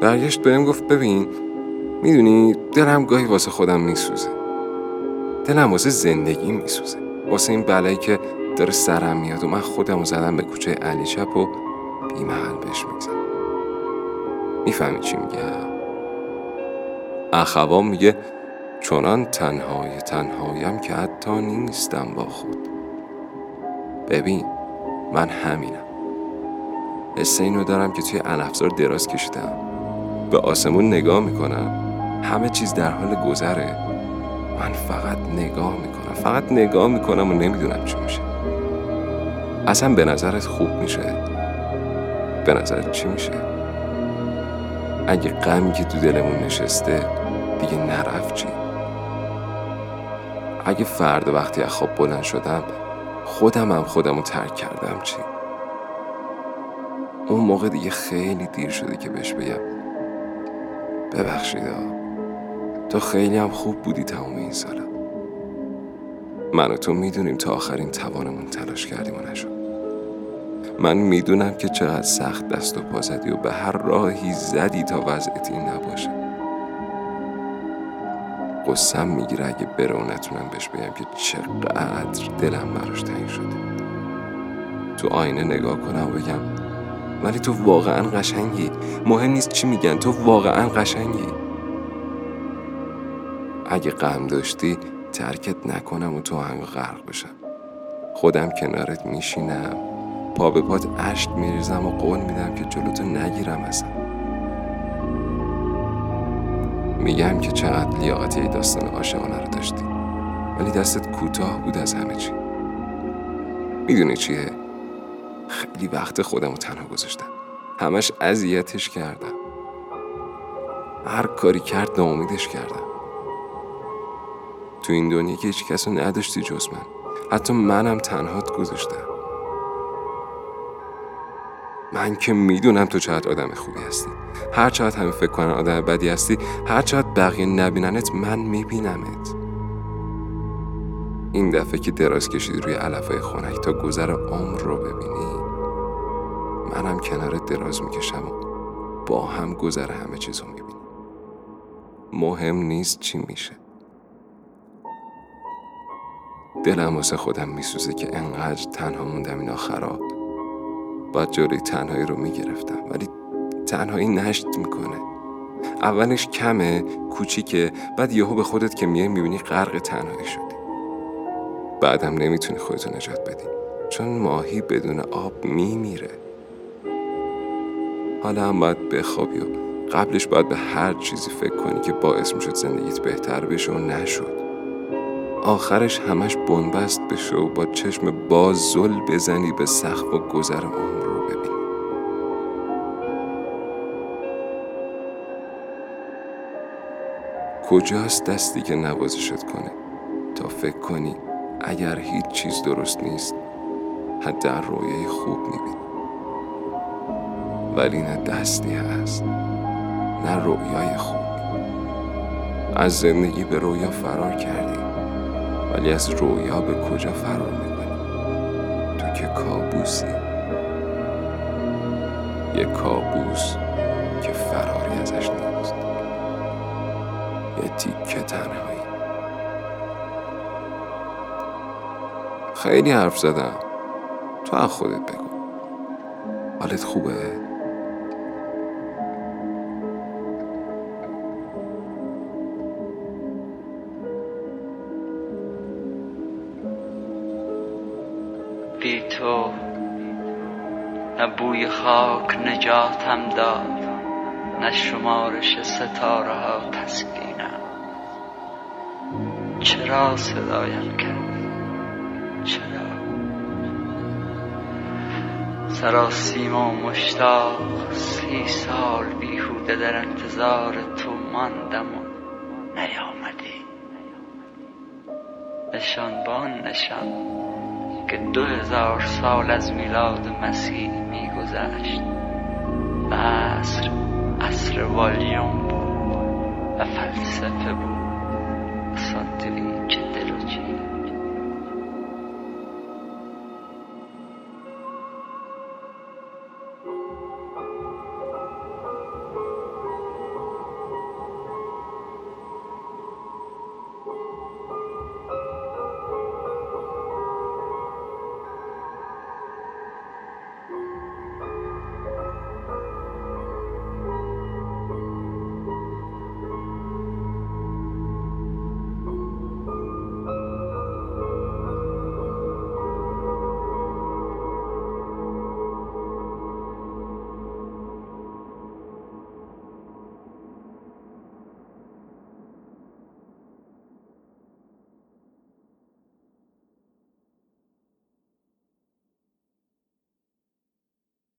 برگشت بهم گفت ببین می‌دونی دلم گاهی واسه خودم میسوزه. دلم واسه زندگی میسوزه. واسه این بلایی که داره سرم میاد و من خودم رو زدم به کوچه علی چپ و بیمحل بهش میگذم می‌فهمی چی میگم؟ اخوام میگه چونان تنهای تنهایم که حتی نیستم با خود. ببین من همینم. حس اینو دارم که توی علفزار دراز کشیدم. به آسمون نگاه می‌کنم. همه چیز در حال گذره. من فقط نگاه می‌کنم. فقط نگاه می‌کنم و نمی‌دونم چی میشه. اصلا به نظرت خوب میشه؟ به نظرت چی میشه؟ اگه غمی که تو دلمون نشسته دیگه نرفت چی اگه فردا وقتی از خواب بلند شدم خودم هم خودم ترک کردم چی؟ اون موقع دیگه خیلی دیر شده که بهش بگم. ببخشید تو خیلی هم خوب بودی تمام این سالا. من و تو می‌دونیم تا آخرین توانمون تلاش کردیم و نشد. من می‌دونم که چقدر سخت دست و پا زدی و به هر راهی زدی تا وضعیت این نباشه. قسم می‌گیره اگه بره و نتونم بهش بگم که چقدر دلم براش تنگ شده. تو آینه نگاه کنم و بگم ولی تو واقعا قشنگی. مهم نیست چی میگن تو واقعا قشنگی. اگه غم داشتی ترکت نکنم و تو هنگ غرق بشم. خودم کنارت میشینم پا به پات اشک میریزم و قول میدم که جلوتو نگیرم اصلا. میگم که چقدر لیاقتی ای داستان عاشقانه رو داشتی. ولی دستت کوتاه بود از همه چی. می‌دونی چیه؟ خیلی وقت خودم رو تنها گذاشتم. همش اذیتش کردم. هر کاری کرد ناامیدش کردم. تو این دنیا که هیچ کس رو نداشتی جز من. حتی منم تنهات گذاشتم. من که می‌دونم تو چقدر آدم خوبی هستی. هر چقدر همه فکر کنن آدم بدی هستی هر چقدر بقیه نبیننت من میبینمت. این دفعه که دراز کشیدی روی علفای خونک تا گذر عمر رو ببینی منم کنارت دراز می‌کشم و با هم گذر همه چیز رو می‌بینیم مهم نیست چی میشه. دلم واسه خودم میسوزه که انقدر تنها موندم این آخرا. باید جلوی تنهایی رو می‌گرفتم ولی تنهایی نشت می‌کنه. اولش کمه کوچیکه بعد یهو به خودت که میای می‌بینی غرق تنهایی شدی بعدم نمی‌تونی خودتو نجات بدی. چون ماهی بدون آب میمیره. حالا هم باید بخوابی و قبلش باید به هر چیزی فکر کنی که باعث می‌شد زندگیت بهتر بشه و نشد. آخرش همش بنبست بشه و با چشم باز زل بزنی به سخت و گذر عمر رو ببینی. کجاست دستی که نوازشت کنه؟ تا فکر کنی اگر هیچ چیز درست نیست حد در رویای خوب می‌بینی. ولی نه دستی هست نه رویای خوب. از زندگی به رویا فرار کردی ولی از رویا به کجا فرار می‌کنی؟ تو که کابوسی. یه کابوس که فراری ازش نیست. یه تیکه تنهایی. خیلی حرف زدم. تو از خودت بگو. حالت خوبه؟ بی تو نه بوی خاک نجاتم داد نه شمارش ستاره ها تسکینم. چرا صدایم کرد؟ سراسیما مشتاق سی سال بیهوده در انتظار تو ماندم و نیامدی. نشانبان نشان که دو هزار سال از میلاد مسیح میگذشت. و عصر عصر والیوم بود و فلسفه بود. و